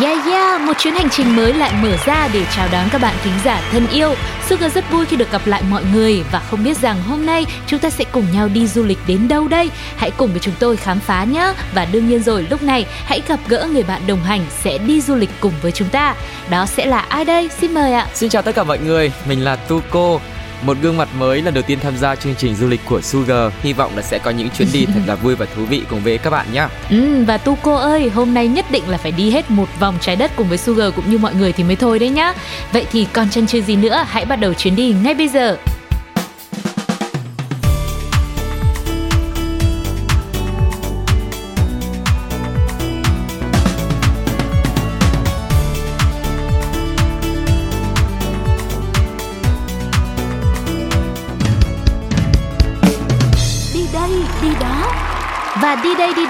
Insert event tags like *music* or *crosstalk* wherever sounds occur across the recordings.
Yeah yeah, một chuyến hành trình mới lại mở ra để chào đón các bạn thính giả thân yêu. Sugar rất vui khi được gặp lại mọi người và không biết rằng hôm nay chúng ta sẽ cùng nhau đi du lịch đến đâu đây. Hãy cùng với chúng tôi khám phá nhé. Và đương nhiên rồi, lúc này hãy gặp gỡ người bạn đồng hành sẽ đi du lịch cùng với chúng ta. Đó sẽ là ai đây? Xin mời ạ. Xin chào tất cả mọi người, mình là Tuko một gương mặt mới lần đầu tiên tham gia chương trình du lịch của Sugar. Hy vọng là sẽ có những chuyến đi thật là vui và thú vị cùng với các bạn nhé ừ, và tu cô ơi hôm nay nhất định là phải đi hết một vòng trái đất cùng với Sugar cũng như mọi người thì mới thôi đấy nhá. Vậy thì còn chân chưa gì nữa hãy bắt đầu chuyến đi ngay bây giờ.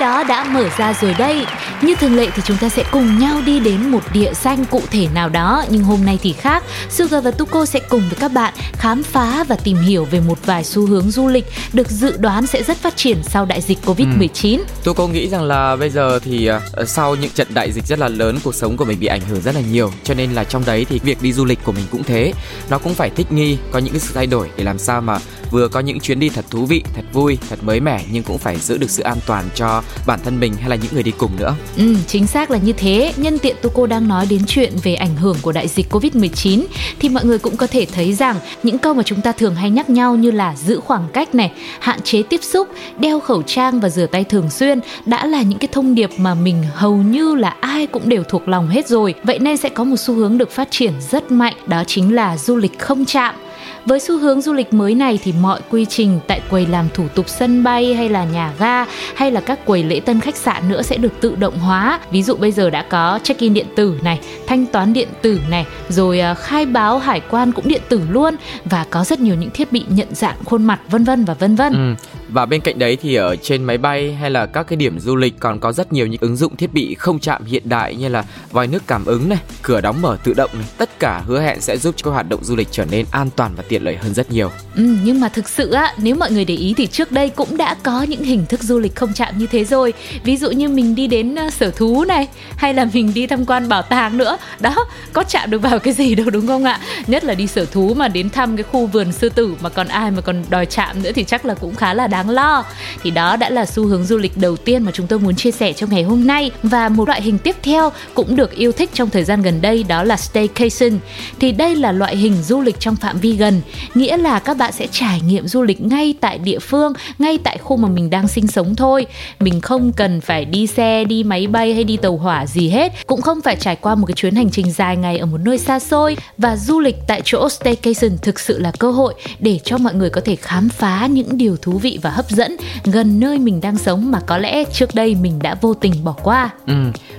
Đó đã mở ra rồi đây. Như thường lệ thì chúng ta sẽ cùng nhau đi đến một địa danh cụ thể nào đó nhưng hôm nay thì khác. Sugar và Tuko sẽ cùng với các bạn khám phá và tìm hiểu về một vài xu hướng du lịch được dự đoán sẽ rất phát triển sau đại dịch Covid-19. Ừ. Tuko nghĩ rằng là bây giờ thì uh, sau những trận đại dịch rất là lớn cuộc sống của mình bị ảnh hưởng rất là nhiều cho nên là trong đấy thì việc đi du lịch của mình cũng thế. Nó cũng phải thích nghi, có những cái sự thay đổi để làm sao mà vừa có những chuyến đi thật thú vị, thật vui, thật mới mẻ nhưng cũng phải giữ được sự an toàn cho bản thân mình hay là những người đi cùng nữa. Ừ, chính xác là như thế. Nhân tiện Tuko đang nói đến chuyện về ảnh hưởng của đại dịch Covid-19 thì mọi người cũng có thể thấy rằng những câu mà chúng ta thường hay nhắc nhau như là giữ khoảng cách này, hạn chế tiếp xúc, đeo khẩu trang và rửa tay thường xuyên đã là những cái thông điệp mà mình hầu như là ai cũng đều thuộc lòng hết rồi. Vậy nên sẽ có một xu hướng được phát triển rất mạnh đó chính là du lịch không chạm với xu hướng du lịch mới này thì mọi quy trình tại quầy làm thủ tục sân bay hay là nhà ga hay là các quầy lễ tân khách sạn nữa sẽ được tự động hóa. Ví dụ bây giờ đã có check-in điện tử này, thanh toán điện tử này, rồi à, khai báo hải quan cũng điện tử luôn và có rất nhiều những thiết bị nhận dạng khuôn mặt vân vân và vân vân. Ừ. Và bên cạnh đấy thì ở trên máy bay hay là các cái điểm du lịch còn có rất nhiều những ứng dụng thiết bị không chạm hiện đại như là vòi nước cảm ứng này, cửa đóng mở tự động này, tất cả hứa hẹn sẽ giúp cho hoạt động du lịch trở nên an toàn và tiện lợi hơn rất nhiều. Ừ, nhưng mà thực sự á, nếu mọi người để ý thì trước đây cũng đã có những hình thức du lịch không chạm như thế rồi. Ví dụ như mình đi đến ờ, sở thú này, hay là mình đi tham quan bảo tàng nữa. Đó, có chạm được vào cái gì đâu đúng không ạ? Nhất là đi sở thú mà đến thăm cái khu vườn sư tử mà còn ai mà còn đòi chạm nữa thì chắc là cũng khá là đáng lo. Thì đó đã là xu hướng du lịch đầu tiên mà chúng tôi muốn chia sẻ trong ngày hôm nay và một loại hình tiếp theo cũng được yêu thích trong thời gian gần đây đó là staycation. Thì đây là loại hình du lịch trong phạm vi gần nghĩa là các bạn sẽ trải nghiệm du lịch ngay tại địa phương ngay tại khu mà mình đang sinh sống thôi. Mình không cần phải đi xe đi máy bay hay đi tàu hỏa gì hết. Cũng không phải trải qua một cái chuyến hành trình dài ngày ở một nơi xa xôi. Và du lịch tại chỗ staycation thực sự là cơ hội để cho mọi người có thể khám phá những điều thú vị và hấp dẫn gần nơi mình đang sống mà có lẽ trước đây mình đã vô tình bỏ qua. Ừ,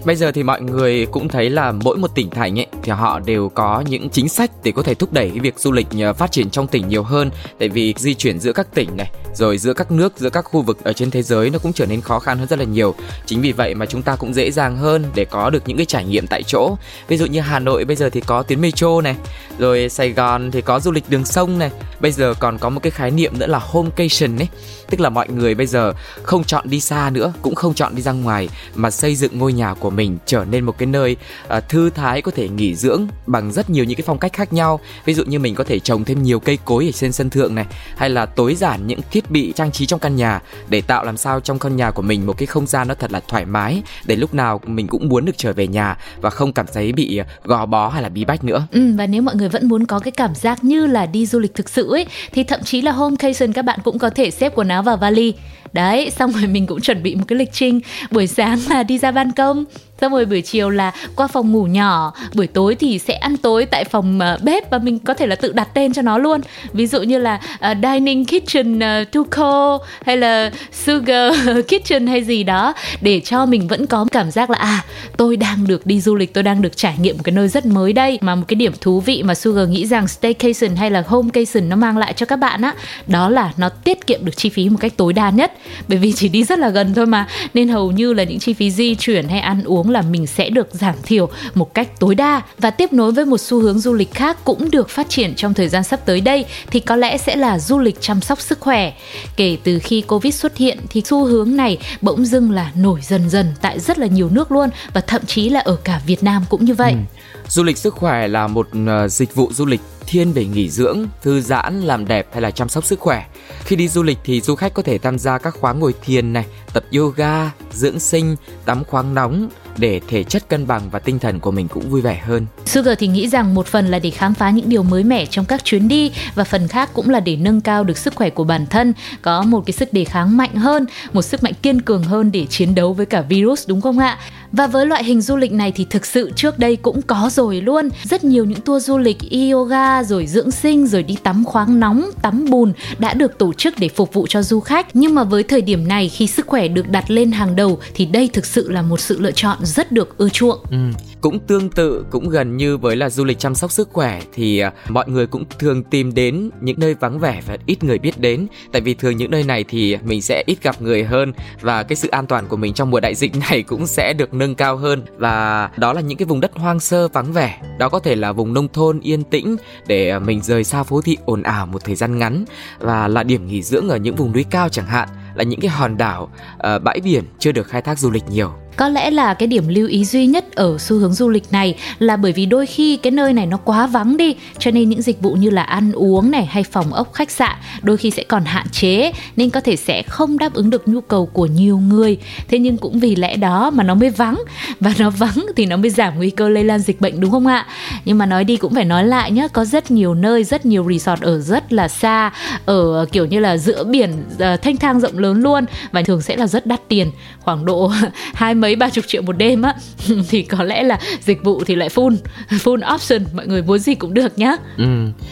bây giờ thì mọi người cũng thấy là mỗi một tỉnh thành ấy thì họ đều có những chính sách để có thể thúc đẩy cái việc du lịch ờ, phát triển trong tỉnh nhiều hơn tại vì di chuyển giữa các tỉnh này rồi giữa các nước giữa các khu vực ở trên thế giới nó cũng trở nên khó khăn hơn rất là nhiều. Chính vì vậy mà chúng ta cũng dễ dàng hơn để có được những cái trải nghiệm tại chỗ. Ví dụ như hà nội bây giờ thì có tuyến metro này rồi sài gòn thì có du lịch đường sông này bây giờ còn có một cái khái niệm nữa là homecation ấy. Tức là mọi người bây giờ không chọn đi xa nữa cũng không chọn đi ra ngoài mà xây dựng ngôi nhà của mình trở nên một cái nơi uh, thư thái có thể nghỉ dưỡng bằng rất nhiều những cái phong cách khác nhau. Ví dụ như mình có thể trồng thêm nhiều cây cối ở trên sân thượng này hay là tối giản những thiết bị trang trí trong căn nhà để tạo làm sao trong căn nhà của mình một cái không gian nó thật là thoải mái để lúc nào mình cũng muốn được trở về nhà và không cảm thấy bị ờ, gò bó hay là bí bách nữa. Ừ, và nếu mọi người vẫn muốn có cái cảm giác như là đi du lịch thực sự ấy thì thậm chí là homecation các bạn cũng có thể xếp quần áo vào vali đấy xong rồi mình cũng chuẩn bị một cái lịch trình buổi sáng là đi ra ban công xong rồi buổi chiều là qua phòng ngủ nhỏ buổi tối thì sẽ ăn tối tại phòng uh, bếp và mình có thể là tự đặt tên cho nó luôn. Ví dụ như là uh, dining kitchen ờ, uh, Tuco hay là sugar *laughs* kitchen hay gì đó để cho mình vẫn có cảm giác là à tôi đang được đi du lịch tôi đang được trải nghiệm một cái nơi rất mới đây. Mà một cái điểm thú vị mà Sugar nghĩ rằng staycation hay là homecation nó mang lại cho các bạn á đó là nó tiết kiệm được chi phí một cách tối đa nhất. Bởi vì chỉ đi rất là gần thôi mà nên hầu như là những chi phí di chuyển hay ăn uống là mình sẽ được giảm thiểu một cách tối đa và tiếp nối với một xu hướng du lịch khác cũng được phát triển trong thời gian sắp tới đây thì có lẽ sẽ là du lịch chăm sóc sức khỏe kể từ khi covid xuất hiện thì xu hướng này bỗng dưng là nổi dần dần tại rất là nhiều nước luôn và thậm chí là ở cả Việt Nam cũng như vậy. Ừ. Du lịch sức khỏe là một uh, dịch vụ du lịch thiên về nghỉ dưỡng, thư giãn, làm đẹp hay là chăm sóc sức khỏe. Khi đi du lịch thì du khách có thể tham gia các khóa ngồi thiền này, tập yoga, dưỡng sinh, tắm khoáng nóng để thể chất cân bằng và tinh thần của mình cũng vui vẻ hơn. Sugar thì nghĩ rằng một phần là để khám phá những điều mới mẻ trong các chuyến đi và phần khác cũng là để nâng cao được sức khỏe của bản thân, có một cái sức đề kháng mạnh hơn, một sức mạnh kiên cường hơn để chiến đấu với cả virus đúng không ạ? Và với loại hình du lịch này thì thực sự trước đây cũng có rồi luôn. Rất nhiều những tour du lịch yoga rồi dưỡng sinh rồi đi tắm khoáng nóng, tắm bùn đã được tổ chức để phục vụ cho du khách. Nhưng mà với thời điểm này khi sức khỏe được đặt lên hàng đầu thì đây thực sự là một sự lựa chọn rất được ưa chuộng. Ừ, cũng tương tự, cũng gần như với là du lịch chăm sóc sức khỏe thì à, mọi người cũng thường tìm đến những nơi vắng vẻ và ít người biết đến. Tại vì thường những nơi này thì mình sẽ ít gặp người hơn và cái sự an toàn của mình trong mùa đại dịch *laughs* này cũng sẽ được nâng cao hơn. Và đó là những cái vùng đất hoang sơ, vắng vẻ. Đó có thể là vùng nông thôn yên tĩnh để à, mình rời xa phố thị ồn ào một thời gian ngắn. Và là điểm nghỉ dưỡng ở những vùng núi cao chẳng hạn, là những cái hòn đảo ờ, bãi biển chưa được khai thác du lịch nhiều có lẽ là cái điểm lưu ý duy nhất ở xu hướng du lịch này là bởi vì đôi khi cái nơi này nó quá vắng đi cho nên những dịch vụ như là ăn uống này hay phòng ốc khách sạn đôi khi sẽ còn hạn chế nên có thể sẽ không đáp ứng được nhu cầu của nhiều người. Thế nhưng cũng vì lẽ đó mà nó mới vắng. Và nó vắng thì nó mới giảm nguy cơ lây lan dịch bệnh đúng không ạ? Nhưng mà nói đi cũng phải nói lại nhé có rất nhiều nơi rất nhiều resort ở rất là xa ở kiểu như là giữa biển uh, thanh thang rộng lớn luôn và thường sẽ là rất đắt tiền. Khoảng độ *laughs* hai mấy ba chục triệu một đêm á *laughs* thì có lẽ là dịch vụ thì lại full full option mọi người muốn gì cũng được nhá. Ừ,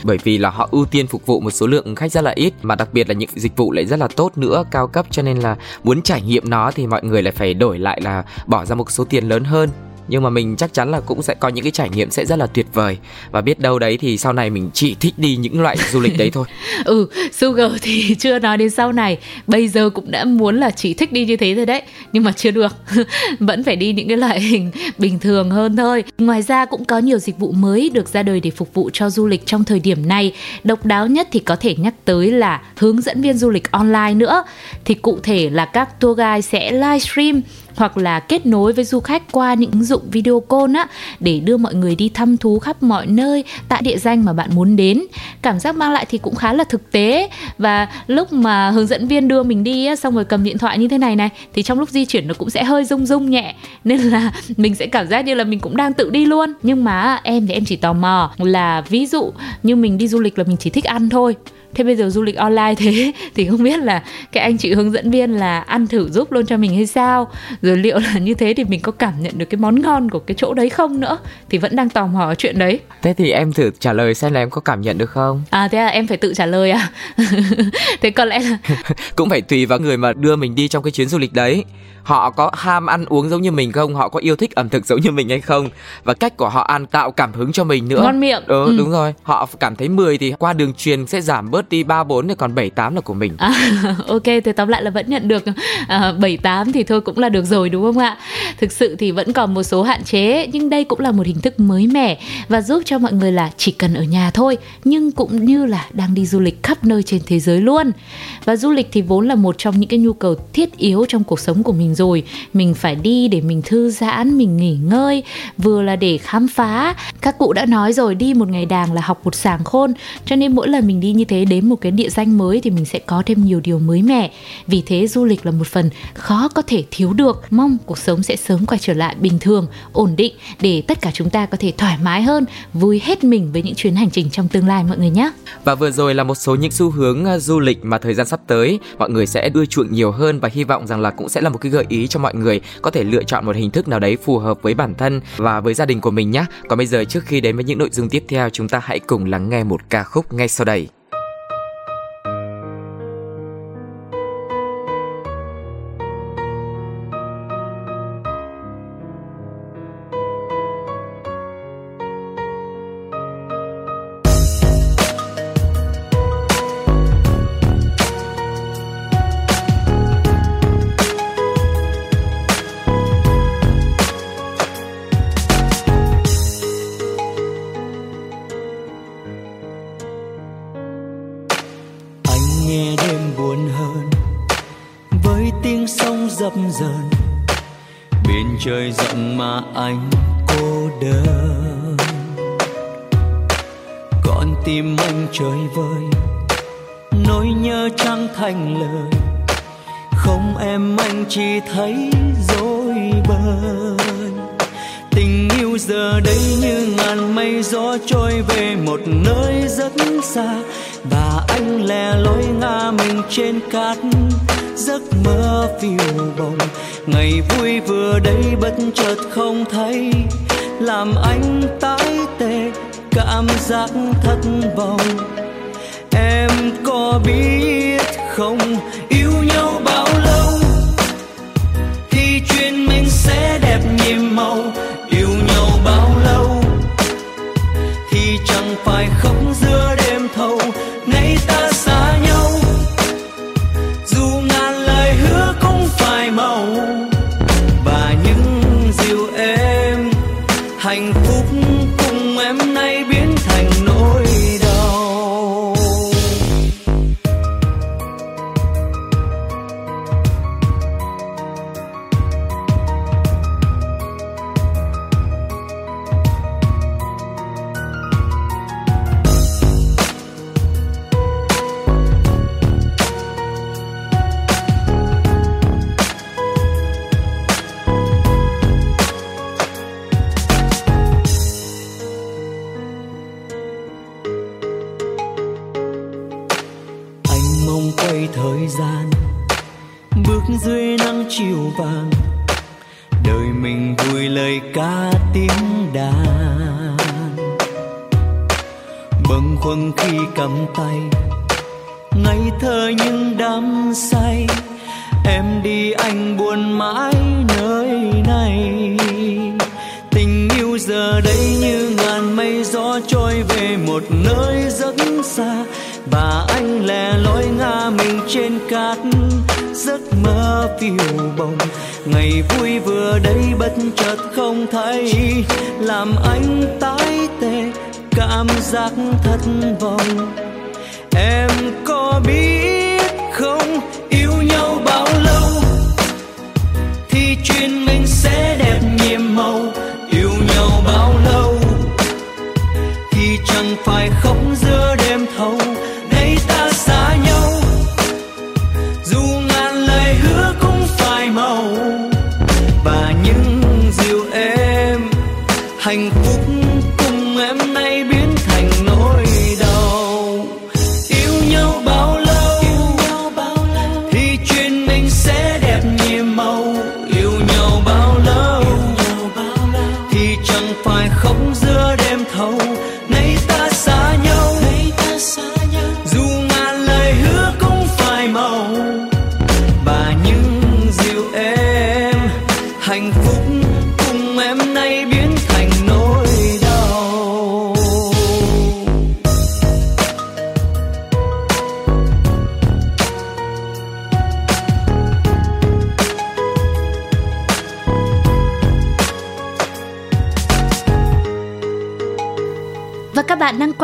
bởi vì là họ ưu tiên phục vụ một số lượng khách rất là ít mà đặc biệt là những dịch vụ lại rất là tốt nữa cao cấp cho nên là muốn trải nghiệm nó thì mọi người lại phải đổi lại là bỏ ra một số tiền lớn hơn nhưng mà mình chắc chắn là cũng sẽ có những cái trải nghiệm sẽ rất là tuyệt vời. Và biết đâu đấy thì sau này mình chỉ thích đi những loại du lịch đấy thôi. *laughs* Ừ sugar thì *laughs* chưa nói đến sau này. Bây giờ cũng đã muốn là chỉ thích đi như thế rồi đấy. Nhưng mà chưa được. *laughs* Vẫn phải đi những cái loại hình bình thường hơn thôi. Ngoài ra cũng có nhiều dịch vụ mới được ra đời để phục vụ cho du lịch trong thời điểm này. Độc đáo nhất thì có thể nhắc tới là hướng dẫn viên du lịch online nữa. Thì cụ thể là các tour guide sẽ livestream hoặc là kết nối với du khách qua những ứng dụng video call á để đưa mọi người đi thăm thú khắp mọi nơi tại địa danh mà bạn muốn đến. Cảm giác mang lại thì cũng khá là thực tế. Và lúc mà hướng dẫn viên đưa mình đi á, xong rồi cầm điện thoại như thế này này thì trong lúc di chuyển nó cũng sẽ hơi rung rung nhẹ. *laughs* Nên là mình sẽ cảm giác như là mình cũng đang tự đi luôn. Nhưng mà em thì em chỉ tò mò là ví dụ như mình đi du lịch là mình chỉ thích ăn thôi thế bây giờ du lịch online thế thì không biết là cái anh chị hướng dẫn viên là ăn thử giúp luôn cho mình hay sao? Rồi liệu là như thế thì mình có cảm nhận được cái món ngon của cái chỗ đấy không nữa? Thì vẫn đang tò mò chuyện đấy. Thế thì em thử trả lời xem là em có cảm nhận được không? À thế là em phải tự trả lời à? *laughs* Thế có lẽ là *laughs* cũng phải tùy vào người mà đưa mình đi trong cái chuyến du lịch đấy. Họ có ham ăn uống giống như mình không? Họ có yêu thích ẩm thực giống như mình hay không? Và cách của họ ăn tạo cảm hứng cho mình nữa. Ngon miệng. Ừ, ừ. đúng rồi. Họ cảm thấy 10 thì qua đường truyền sẽ giảm bớt đi ba bốn thì còn bảy tám là của mình. À, *laughs* ok thì tóm lại là vẫn nhận được à, bảy tám thì thôi cũng là được rồi đúng không ạ? Thực sự thì vẫn còn một số hạn chế nhưng đây cũng là một hình thức mới mẻ và giúp cho mọi người là chỉ cần ở nhà thôi nhưng cũng như là đang đi du lịch khắp nơi trên thế giới luôn. Và du lịch thì vốn là một trong những cái nhu cầu thiết yếu trong cuộc sống của mình rồi. Mình phải đi để mình thư giãn mình nghỉ ngơi vừa là để khám phá. Các cụ đã nói rồi đi một ngày đàng là học một sàng khôn cho nên mỗi lần mình đi như thế đến một cái địa danh mới thì mình sẽ có thêm nhiều điều mới mẻ vì thế du lịch là một phần khó có thể thiếu được mong cuộc sống sẽ sớm quay trở lại bình thường, ổn định để tất cả chúng ta có thể thoải mái hơn, vui hết mình với những chuyến hành trình trong tương lai mọi người nhé và vừa rồi là một số những xu hướng à, du lịch mà thời gian sắp tới mọi người sẽ đưa chuộng nhiều hơn và hy vọng rằng là cũng sẽ là một cái gợi ý cho mọi người có thể lựa chọn một hình thức nào đấy phù hợp với bản thân và với gia đình của mình nhé. Còn bây giờ trước khi đến với những nội dung tiếp theo, chúng ta hãy cùng lắng nghe một ca khúc ngay sau đây. dần bên trời rộng mà anh cô đơn. Con tim anh trời vơi, nỗi nhớ chẳng thành lời. Không em anh chỉ thấy dối bời. Tình yêu giờ đây như ngàn mây gió trôi về một nơi rất xa. Và anh lẻ lối ngả mình trên cát, giấc mơ phiêu bồng. Ngày vui vừa đây bất chợt không thấy, làm anh tái tê cảm giác thất vọng. Em có biết không, yêu nhau bao lâu? Thì chuyện mình sẽ đẹp nhiệm màu dưới nắng chiều vàng. Đời mình vui lời ca tiếng đàn. Bâng khuâng khi cầm tay, ngây thơ nhưng đắm say. Em đi anh buồn mãi nơi này. Tình yêu giờ đây như ngàn mây gió trôi về một nơi rất xa và anh lẻ loi ngã mình trên cát, giấc mơ phiêu bồng. Ngày vui vừa đây bất chợt không thấy, làm anh tái tê cảm giác thất vọng. Em có biết không, yêu nhau bao lâu? Thì chuyện mình sẽ đẹp nhiệm màu, yêu nhau bao lâu? Thì chẳng phải khóc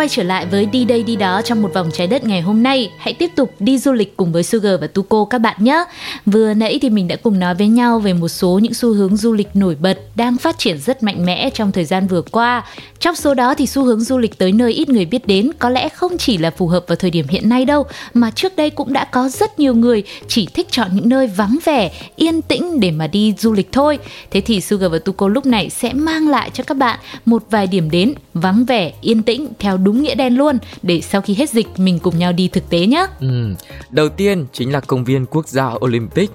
quay trở lại với đi đây đi đó trong một vòng trái đất ngày hôm nay. Hãy tiếp tục đi du lịch cùng với Sugar và Tuko các bạn nhé. Vừa nãy thì mình đã cùng nói với nhau về một số những xu hướng du lịch nổi bật đang phát triển rất mạnh mẽ trong thời gian vừa qua. Trong số đó thì xu hướng du lịch tới nơi ít người biết đến có lẽ không chỉ là phù hợp vào thời điểm hiện nay đâu, mà trước đây cũng đã có rất nhiều người chỉ thích chọn những nơi vắng vẻ, yên tĩnh để mà đi du lịch thôi. Thế thì Sugar và Tuko lúc này sẽ mang lại cho các bạn một vài điểm đến vắng vẻ, yên tĩnh theo đúng nghĩa đen luôn để sau khi hết dịch mình cùng nhau đi thực tế nhé. Ừ. Đầu tiên chính là công viên quốc gia Olympic.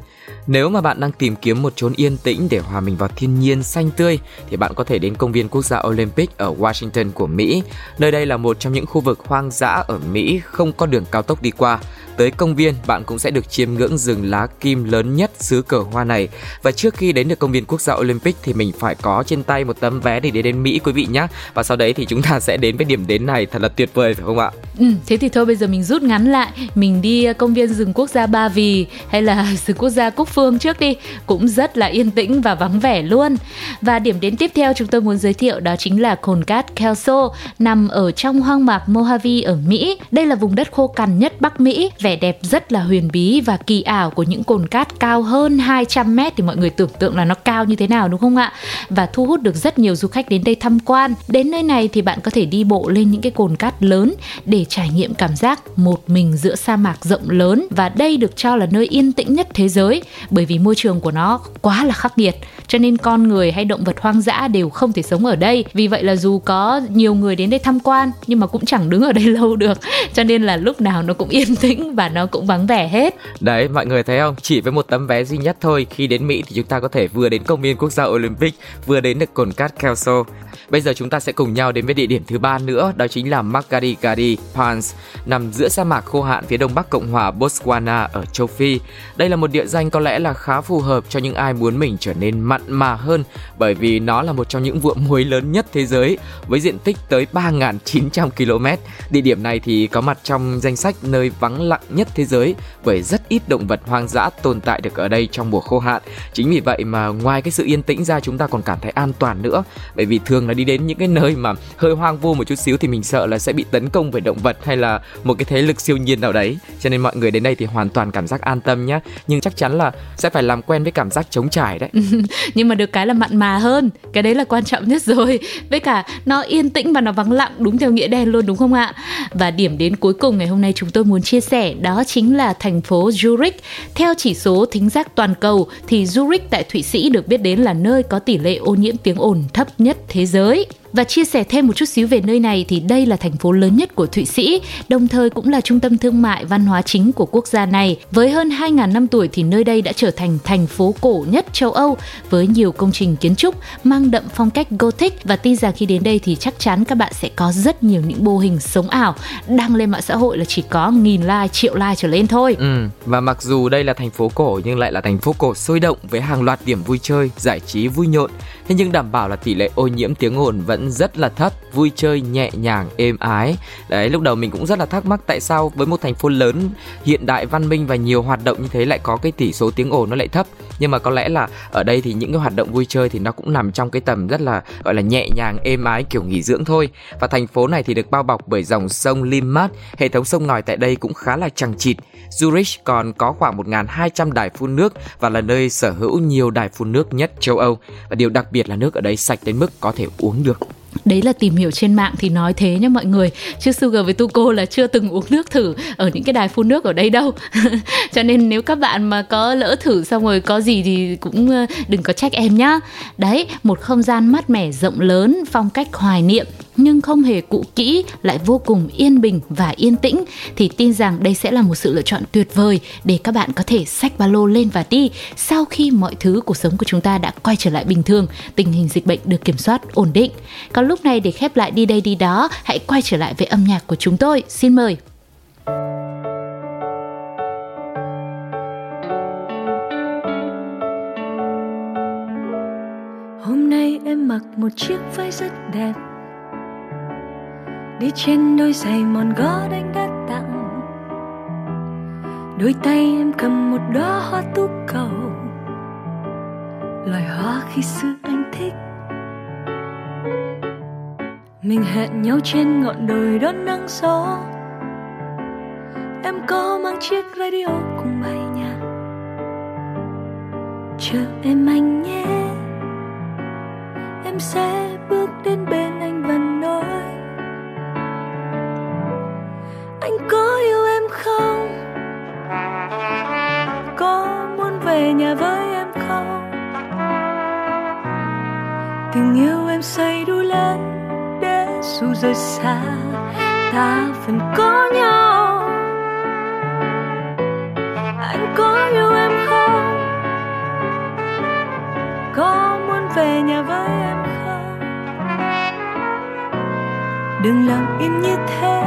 Nếu mà bạn đang tìm kiếm một chốn yên tĩnh để hòa mình vào thiên nhiên xanh tươi thì bạn có thể đến công viên quốc gia Olympic ở Washington của Mỹ. Nơi đây là một trong những khu vực hoang dã ở Mỹ không có đường cao tốc đi qua. Tới công viên, bạn cũng sẽ được chiêm ngưỡng rừng lá kim lớn nhất xứ cờ hoa này. Và trước khi đến được công viên quốc gia Olympic thì mình phải có trên tay một tấm vé để đến đến Mỹ quý vị nhé. Và sau đấy thì chúng ta sẽ đến với điểm đến này thật là tuyệt vời phải không ạ? Ừ, thế thì thôi bây giờ mình rút ngắn lại, mình đi ờ, công viên rừng quốc gia Ba Vì hay là *laughs* rừng quốc gia Cúc Phương trước đi, cũng rất là yên tĩnh và vắng vẻ luôn. Và điểm đến tiếp theo chúng tôi muốn giới thiệu đó chính là cồn cát Kelso nằm ở trong hoang mạc Mojave ở Mỹ. Đây là vùng đất khô cằn nhất Bắc Mỹ vẻ đẹp rất là huyền bí và kỳ ảo của những cồn cát cao hơn 200 mét thì mọi người tưởng tượng là nó cao như thế nào đúng không ạ? Và thu hút được rất nhiều du khách đến đây tham quan. Đến nơi này thì bạn có thể đi bộ lên những cái cồn cát lớn để trải nghiệm cảm giác một mình giữa sa mạc rộng lớn và đây được cho là nơi yên tĩnh nhất thế giới bởi vì môi trường của nó quá là khắc nghiệt, cho nên con người hay động vật hoang dã đều không thể sống ở đây. Vì vậy là dù có nhiều người đến đây tham quan, nhưng mà cũng chẳng đứng ở đây *laughs* lâu được, cho nên là lúc nào nó cũng yên tĩnh và nó cũng vắng vẻ hết. Đấy, mọi người thấy không? Chỉ với một tấm vé duy nhất thôi, khi đến mỹ thì chúng ta có thể vừa đến công viên quốc gia olympic, vừa đến được cồn cát kelso. Bây giờ chúng ta sẽ cùng nhau đến với địa điểm thứ ba nữa, đó chính là Margarigari Pans, nằm giữa sa mạc khô hạn phía đông bắc cộng hòa botswana ở châu phi. Đây là một địa danh có lẽ là khá phù hợp cho những ai muốn mình trở nên mặn mà hơn, bởi vì nó là một trong những vựa muối lớn nhất thế giới, với diện tích tới 3.900 km. Địa điểm này thì có mặt trong danh sách nơi vắng lặng nhất thế giới, bởi rất ít động vật hoang dã tồn tại được ở đây trong mùa khô hạn. Chính vì vậy mà ngoài cái sự yên tĩnh ra, chúng ta còn cảm thấy an toàn nữa, bởi vì thường là đi đến những cái nơi mà hơi hoang vu một chút xíu thì mình sợ là sẽ bị tấn công bởi động vật hay là một cái thế lực siêu nhiên nào đấy. Cho nên mọi người đến đây thì hoàn toàn cảm giác an tâm nhé. Nhưng chắc chắn là sẽ phải làm quen với cảm giác trống trải đấy. *laughs* nhưng mà được cái là mặn mà hơn. Cái đấy là quan trọng nhất *laughs* rồi. Với cả nó yên tĩnh và nó vắng lặng, đúng theo nghĩa đen luôn, đúng không ạ? Và điểm đến cuối cùng ngày hôm nay chúng tôi muốn chia sẻ đó chính là thành phố Zurich. Theo chỉ số thính giác toàn cầu thì Zurich tại Thụy Sĩ được biết đến là nơi có tỷ lệ ô nhiễm tiếng ồn thấp nhất thế giới và chia sẻ thêm một chút xíu về nơi này thì đây là thành phố lớn nhất của Thụy Sĩ, đồng thời cũng là trung tâm thương mại văn hóa chính của quốc gia này. Với hơn 2.000 năm tuổi thì nơi đây đã trở thành thành phố cổ nhất châu Âu với nhiều công trình kiến trúc mang đậm phong cách Gothic và tin rằng khi đến đây thì chắc chắn các bạn sẽ có rất nhiều những mô hình sống ảo đăng lên mạng xã hội là chỉ có nghìn like, triệu like trở lên thôi. Ừ, và mặc dù đây là thành phố cổ nhưng lại là thành phố cổ sôi động với hàng loạt điểm vui chơi, giải trí vui nhộn. Thế nhưng đảm bảo là tỷ lệ ô nhiễm tiếng ồn vẫn rất là thấp, vui chơi, nhẹ nhàng, êm ái. Đấy, lúc đầu mình cũng rất là thắc mắc tại sao với một thành phố lớn, hiện đại, văn minh và nhiều hoạt động như thế lại có cái tỷ số tiếng ồn nó lại thấp. Nhưng mà có lẽ là ở đây thì những cái hoạt động vui chơi thì nó cũng nằm trong cái tầm rất là, gọi là nhẹ nhàng, êm ái, kiểu nghỉ dưỡng thôi. Và thành phố này thì được bao bọc bởi dòng sông Limmat hệ thống sông ngòi tại đây cũng khá là chằng chịt. Zurich còn có khoảng 1.200 đài phun nước và là nơi sở hữu nhiều đài phun nước nhất châu Âu. Và điều đặc biệt là nước ở đây sạch đến mức có thể uống được đấy là tìm hiểu trên mạng thì nói thế nhé mọi người. Chứ Sugar với tuco là chưa từng uống nước thử ở những cái đài phun nước ở đây đâu. *laughs* Cho nên nếu các bạn mà có lỡ thử xong rồi có gì thì cũng ờ, đừng có trách em nhá. Đấy, một không gian mát mẻ, rộng lớn, phong cách hoài niệm nhưng không hề cũ kỹ, lại vô cùng yên bình và yên tĩnh, thì tin rằng đây sẽ là một sự lựa chọn tuyệt vời để các bạn có thể xách ba lô lên và đi sau khi mọi thứ cuộc sống của chúng ta đã quay trở lại bình thường, tình hình dịch bệnh được kiểm soát ổn định. Còn lúc này để khép lại đi đây đi đó, hãy quay trở lại với âm nhạc của chúng tôi. Xin mời. Hôm nay em mặc một chiếc váy rất đẹp đi trên đôi giày mòn gót anh đã tặng. Đôi tay em cầm một đóa hoa tú cầu. Loài hoa khi xưa anh thích. Mình hẹn nhau trên ngọn đồi đón nắng gió. Em có mang chiếc radio cùng bay nhạc. Chờ em anh nhé. Em sẽ rời xa, ta vẫn có nhau. Anh có yêu em không? Có muốn về nhà với em không? Đừng lặng im như thế,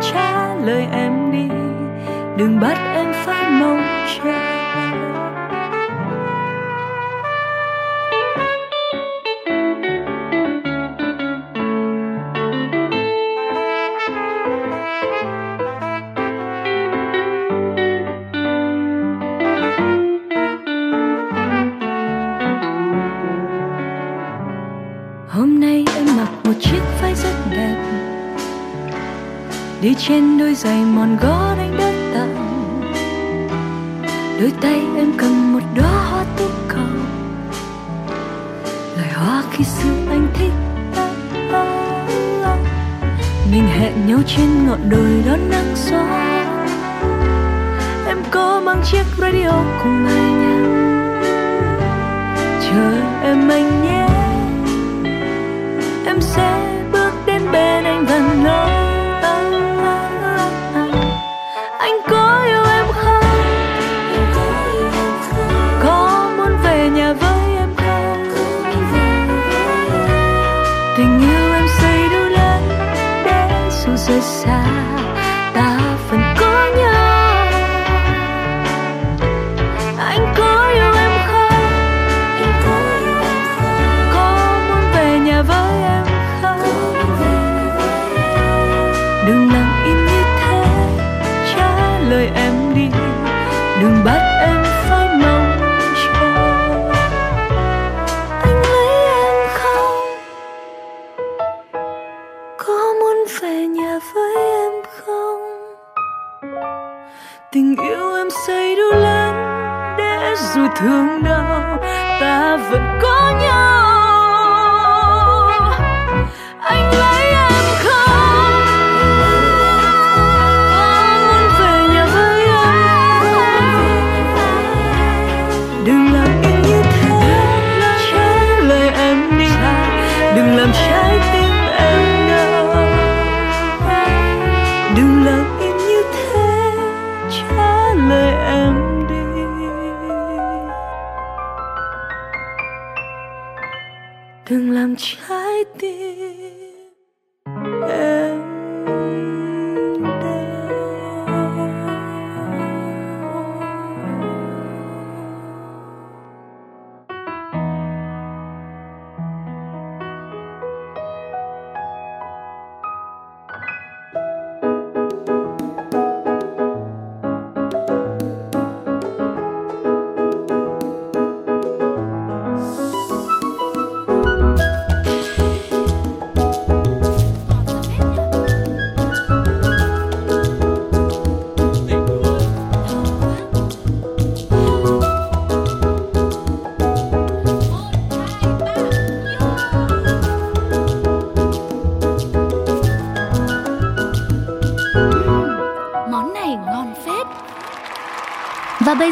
trả lời em đi. Đừng bắt em phải mong chờ đi trên đôi giày mòn gót anh đã tặng đôi tay em cầm một đóa hoa tú cầu loài hoa khi xưa anh thích mình hẹn nhau trên ngọn đồi đón nắng gió. Em có mang chiếc radio cùng bài nhạc chờ em anh nhé. Em sẽ bước đến bên anh và nói từng làm trái tim.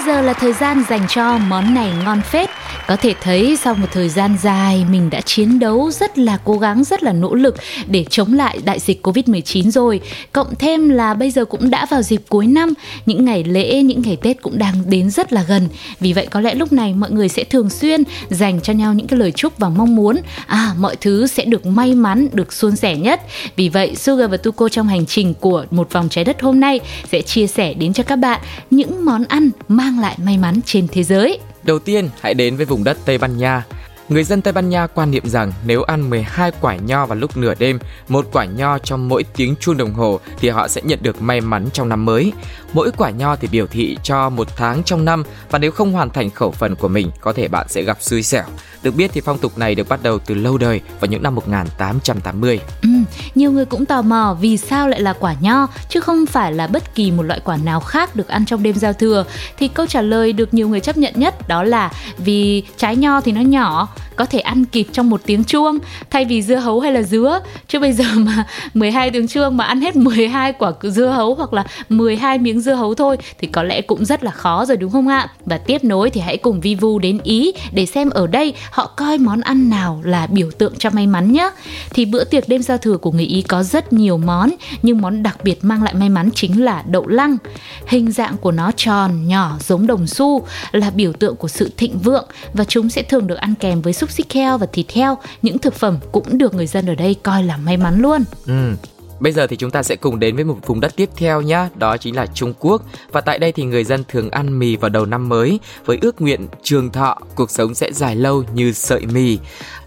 Giờ là thời gian dành cho món này ngon phết. Có thể thấy sau một thời gian dài mình đã chiến đấu rất là cố gắng, rất là nỗ lực để chống lại đại dịch Covid-19 rồi. Cộng thêm là bây giờ cũng đã vào dịp cuối năm, những ngày lễ, những ngày Tết cũng đang đến rất là gần. Vì vậy có lẽ lúc này mọi người sẽ thường xuyên dành cho nhau những cái lời chúc và mong muốn à mọi thứ sẽ được may mắn, được suôn sẻ nhất. Vì vậy Sugar và Tuko trong hành trình của một vòng trái đất hôm nay sẽ chia sẻ đến cho các bạn những món ăn mang lại may mắn trên thế giới. Đầu tiên, hãy đến với vùng đất Tây Ban Nha. Người dân Tây Ban Nha quan niệm rằng nếu ăn 12 quả nho vào lúc nửa đêm, một quả nho trong mỗi tiếng chuông đồng hồ thì họ sẽ nhận được may mắn trong năm mới. Mỗi quả nho thì biểu thị cho một tháng trong năm và nếu không hoàn thành khẩu phần của mình, có thể bạn sẽ gặp xui xẻo. Được biết thì phong tục này được bắt đầu từ lâu đời vào những năm 1880. Ừ, nhiều người cũng tò mò vì sao lại là quả nho chứ không phải là bất kỳ một loại quả nào khác được ăn trong đêm giao thừa. Thì câu trả lời được nhiều người chấp nhận nhất đó là vì trái nho thì nó nhỏ, có thể ăn kịp trong một tiếng chuông thay vì dưa hấu hay là dứa chứ bây giờ mà *laughs* 12 tiếng chuông mà ăn hết 12 quả dưa hấu hoặc là 12 miếng dưa hấu thôi thì có lẽ cũng rất là khó rồi đúng không ạ và tiếp nối thì hãy cùng Vivu đến Ý để xem ở đây họ coi món ăn nào là biểu tượng cho may mắn nhé thì bữa tiệc đêm giao thừa của người Ý có rất nhiều món, nhưng món đặc biệt mang lại may mắn chính là đậu lăng. Hình dạng của nó tròn, nhỏ, giống đồng xu, là biểu tượng của sự thịnh vượng và chúng sẽ thường được ăn kèm với xúc xích heo và thịt heo. Những thực phẩm cũng được người dân ở đây coi là may mắn luôn. Ừ. Bây giờ thì chúng ta sẽ cùng đến với một vùng đất tiếp theo nhé, đó chính là Trung Quốc. Và tại đây thì người dân thường ăn mì vào đầu năm mới với ước nguyện trường thọ, cuộc sống sẽ dài lâu như sợi mì.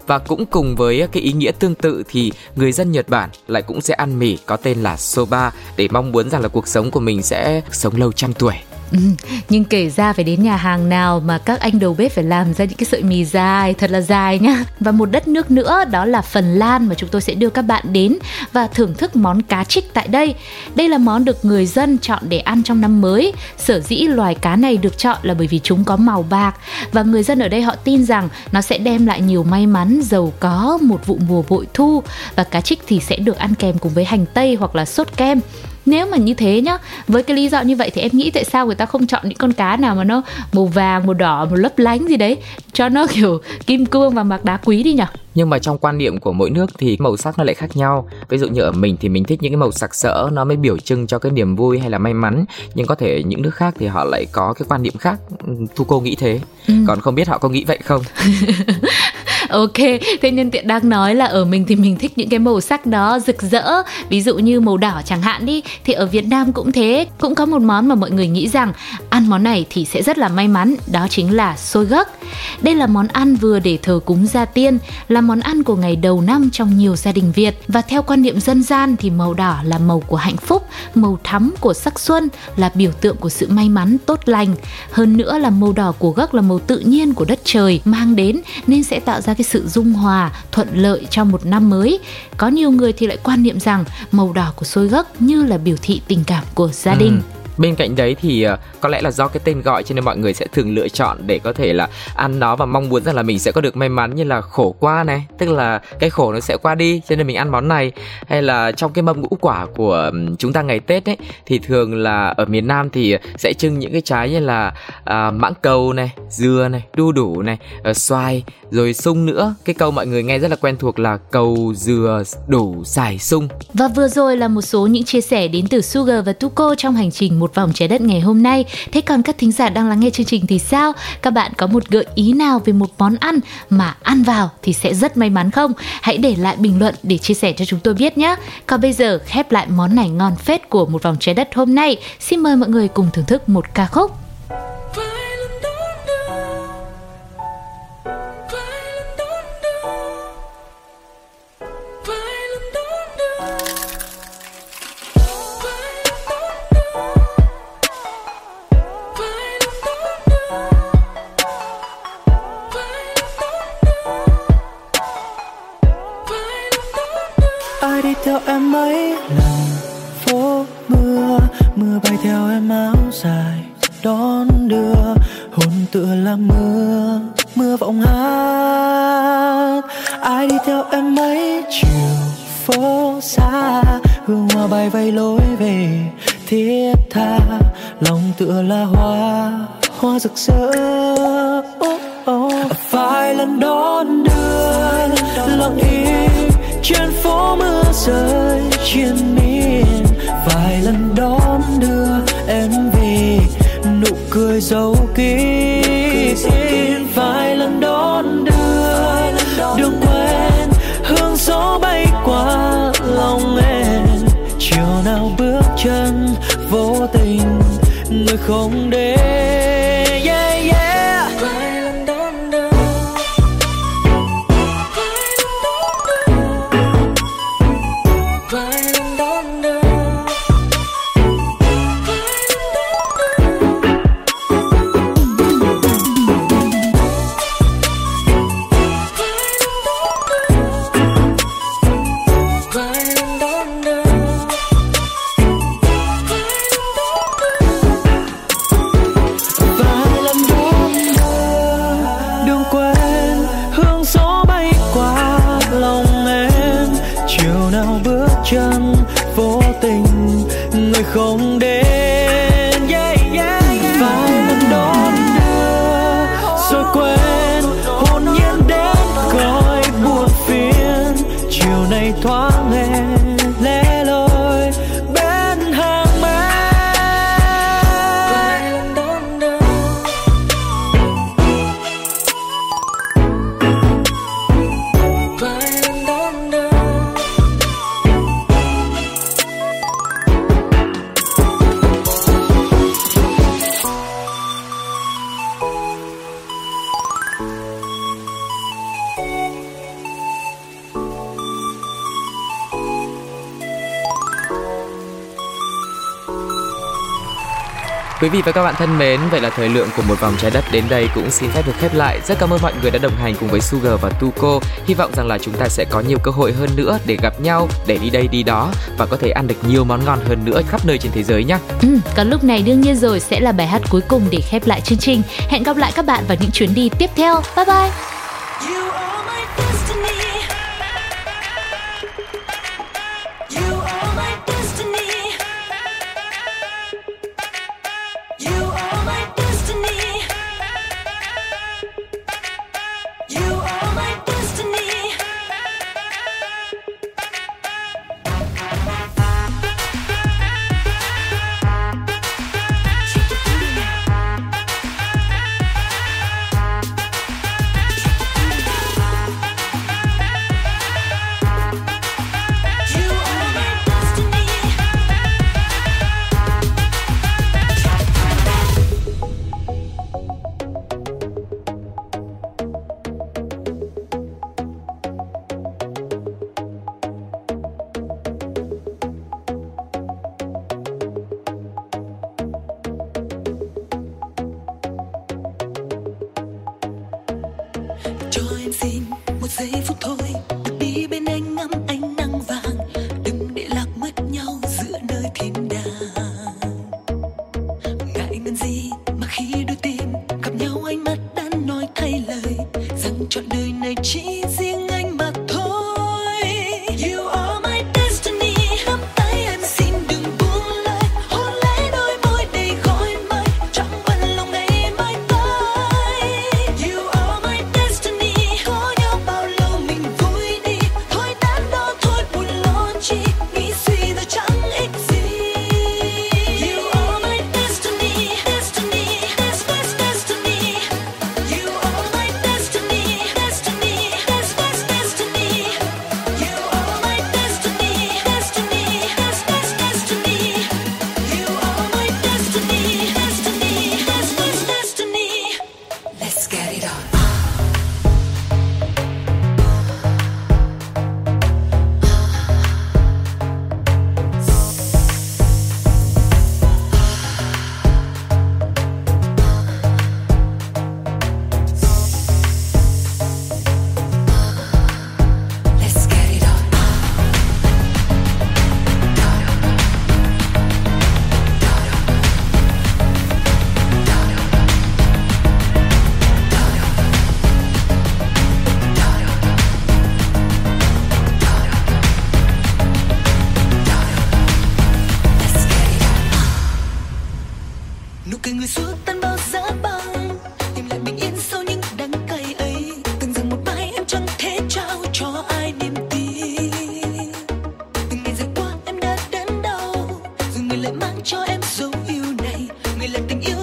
Và cũng cùng với cái ý nghĩa tương tự thì người dân Nhật Bản lại cũng sẽ ăn mì có tên là soba để mong muốn rằng là cuộc sống của mình sẽ sống lâu trăm tuổi. Ừ, nhưng kể ra phải đến nhà hàng nào mà các anh đầu bếp phải làm ra những cái sợi mì dài thật là dài nhá. Và một đất nước nữa đó là Phần Lan mà chúng tôi sẽ đưa các bạn đến và thưởng thức món cá trích tại đây. Đây là món được người dân chọn để ăn trong năm mới. Sở dĩ loài cá này được chọn là bởi vì chúng có màu bạc. Và người dân ở đây họ tin rằng nó sẽ đem lại nhiều may mắn giàu có một vụ mùa bội thu. Và cá trích thì sẽ được ăn kèm cùng với hành tây hoặc là sốt kem nếu mà như thế nhá với cái lý do như vậy thì em nghĩ tại sao người ta không chọn những con cá nào mà nó màu vàng màu đỏ màu lấp lánh gì đấy cho nó *laughs* kiểu kim cương và mặc đá quý đi nhở nhưng mà trong quan niệm của mỗi nước thì màu sắc nó lại khác nhau. Ví dụ như ở mình thì mình thích những cái màu sặc sỡ nó mới biểu trưng cho cái niềm vui hay là may mắn. Nhưng có thể những nước khác thì họ lại có cái quan niệm khác thu cô nghĩ thế. Ừ. còn không biết họ có nghĩ vậy không *laughs* ok, thế nhân tiện đang nói là ở mình thì mình thích những cái màu sắc đó rực rỡ. Ví dụ như màu đỏ chẳng hạn đi, thì ở Việt Nam cũng thế. Cũng có một món mà mọi người nghĩ rằng ăn món này thì sẽ rất là may mắn, đó chính là xôi gấc. Đây là món ăn vừa để thờ cúng gia tiên, là món ăn của ngày đầu năm trong nhiều gia đình Việt. Và theo quan niệm dân gian thì màu đỏ là màu của hạnh phúc, màu thắm của sắc xuân, là biểu tượng của sự may mắn tốt lành. Hơn nữa là màu đỏ của gấc là màu tự nhiên của đất trời, mang đến nên sẽ tạo ra cái sự dung hòa, thuận lợi cho một năm mới. Có nhiều người thì lại quan niệm rằng màu đỏ của xôi gấc như là biểu thị tình cảm của gia đình. Ừ bên cạnh đấy thì ờ, có lẽ là do cái tên gọi cho nên mọi người sẽ thường lựa chọn để có thể là ăn nó và mong muốn rằng là mình sẽ có được may mắn như là khổ qua này. Tức là cái khổ nó sẽ qua đi cho nên mình ăn món này. Hay là trong cái mâm ngũ quả của chúng ta ngày tết ấy thì thường là ở miền nam thì sẽ trưng những cái trái như là à, mãng cầu này dưa này đu đủ này ờ, xoài rồi sung nữa. Cái câu mọi người nghe rất là quen thuộc là cầu dừa đủ xài sung. Và vừa rồi là một số những chia sẻ đến từ Sugar và Tuko trong hành trình một một vòng trái đất ngày hôm nay. Thế còn các thính giả đang lắng nghe chương trình thì sao? Các bạn có một gợi ý nào về một món ăn mà ăn vào thì sẽ rất may mắn không? Hãy để lại bình luận để chia sẻ cho chúng tôi biết nhé. Còn bây giờ, khép lại món này ngon phết của một vòng trái đất hôm nay. Xin mời mọi người cùng thưởng thức một ca khúc. Ai đi theo em mấy lần phố mưa mưa bay theo em áo dài đón đưa hồn tựa là mưa mưa vọng hát ai đi theo em mấy chiều phố xa hương hoa bay vây lối về thiết tha lòng tựa là hoa hoa rực rỡ oh, oh. vài lần đón đưa lòng yêu trên phố mưa rơi trên miền vài lần đón đưa em về, nụ cười dấu kín. Vài lần đón đưa, đường quen, hương gió bay qua lòng em. Chiều nào bước chân, vô tình, người không đến. Quý vị và các bạn thân mến, vậy là thời lượng của một vòng trái đất đến đây cũng xin phép được khép lại. Rất cảm ơn mọi người đã đồng hành cùng với Sugar và Tuko. Hy vọng rằng là chúng ta sẽ có nhiều cơ hội hơn nữa để gặp nhau, để đi đây đi đó và có thể ăn được nhiều món ngon hơn nữa khắp nơi trên thế giới nhé. Ừ, còn lúc này đương nhiên rồi sẽ là bài hát cuối cùng để khép lại chương trình. Hẹn gặp lại các bạn vào những chuyến đi tiếp theo. Bye bye. cho em dấu yêu này. Người là tình yêu